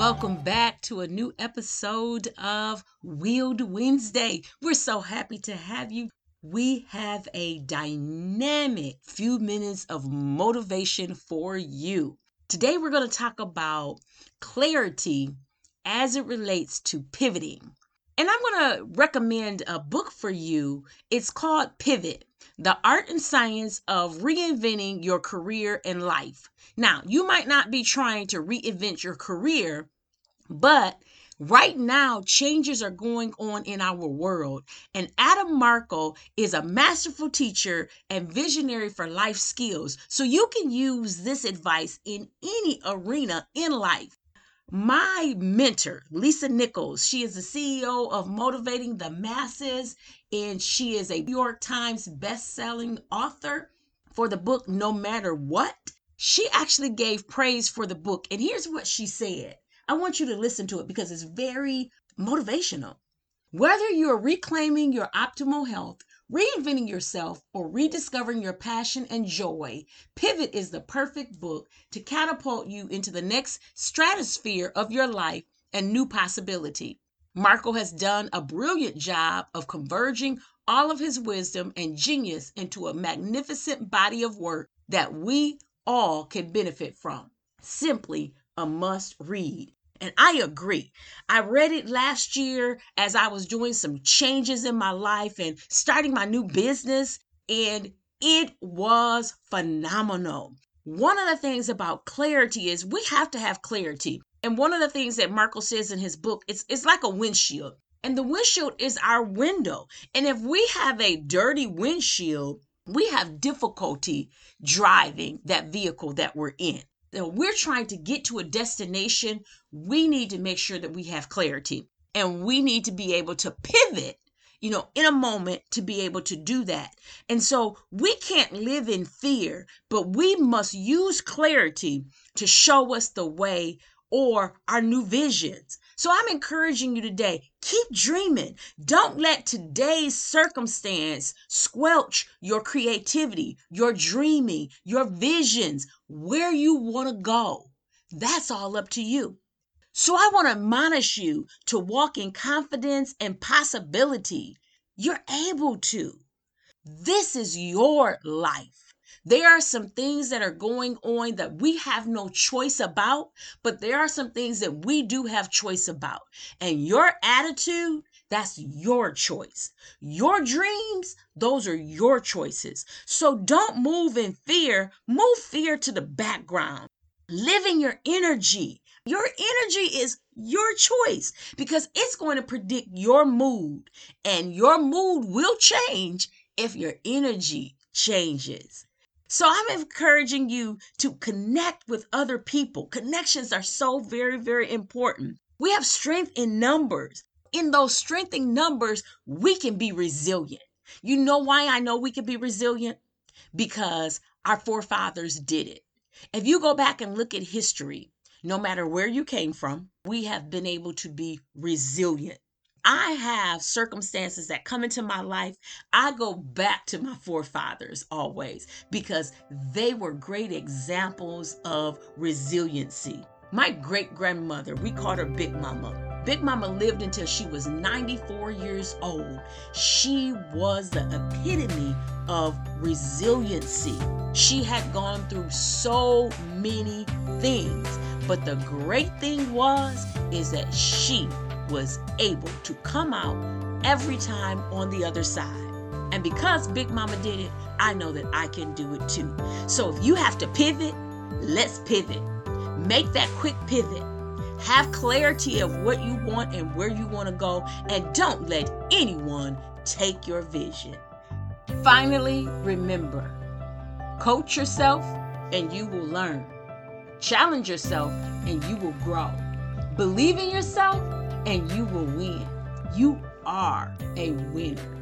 Welcome back to a new episode of Wield Wednesday. We're so happy to have you. We have a dynamic few minutes of motivation for you. Today, we're going to talk about clarity as it relates to pivoting. And I'm going to recommend a book for you. It's called Pivot The Art and Science of Reinventing Your Career and Life. Now, you might not be trying to reinvent your career, but right now changes are going on in our world. And Adam Markel is a masterful teacher and visionary for life skills. So you can use this advice in any arena in life. My mentor, Lisa Nichols, she is the CEO of Motivating the Masses, and she is a New York Times best-selling author for the book No Matter What she actually gave praise for the book. And here's what she said I want you to listen to it because it's very motivational. Whether you're reclaiming your optimal health, reinventing yourself, or rediscovering your passion and joy, Pivot is the perfect book to catapult you into the next stratosphere of your life and new possibility. Markel has done a brilliant job of converging all of his wisdom and genius into a magnificent body of work that we all can benefit from. Simply a must read. And I agree. I read it last year as I was doing some changes in my life and starting my new business, and it was phenomenal. One of the things about clarity is we have to have clarity. And one of the things that Markel says in his book, it's, it's like a windshield. And the windshield is our window. And if we have a dirty windshield, we have difficulty driving that vehicle that we're in. So we're trying to get to a destination, we need to make sure that we have clarity and we need to be able to pivot you know, in a moment to be able to do that. And so we can't live in fear, but we must use clarity to show us the way or our new visions. So I'm encouraging you today keep dreaming. Don't let today's circumstance squelch your creativity, your dreaming, your visions, where you want to go. That's all up to you. So I want to admonish you to walk in confidence and possibility. You're able to. This is your life. There are some things that are going on that we have no choice about, but there are some things that we do have choice about. And your attitude, that's your choice. Your dreams, those are your choices. So don't move in fear, move fear to the background. Live in your energy. Your energy is your choice because it's going to predict your mood, and your mood will change if your energy changes. So I'm encouraging you to connect with other people. Connections are so very, very important. We have strength in numbers. In those strengthening numbers, we can be resilient. You know why I know we can be resilient? Because our forefathers did it. If you go back and look at history, no matter where you came from, we have been able to be resilient. I have circumstances that come into my life. I go back to my forefathers always because they were great examples of resiliency. My great grandmother, we called her Big Mama. Big Mama lived until she was 94 years old. She was the epitome of resiliency. She had gone through so many things, but the great thing was is that she was able to come out every time on the other side. And because Big Mama did it, I know that I can do it too. So if you have to pivot, let's pivot. Make that quick pivot. Have clarity of what you want and where you want to go, and don't let anyone take your vision. Finally, remember coach yourself and you will learn, challenge yourself and you will grow, believe in yourself and you will win. You are a winner.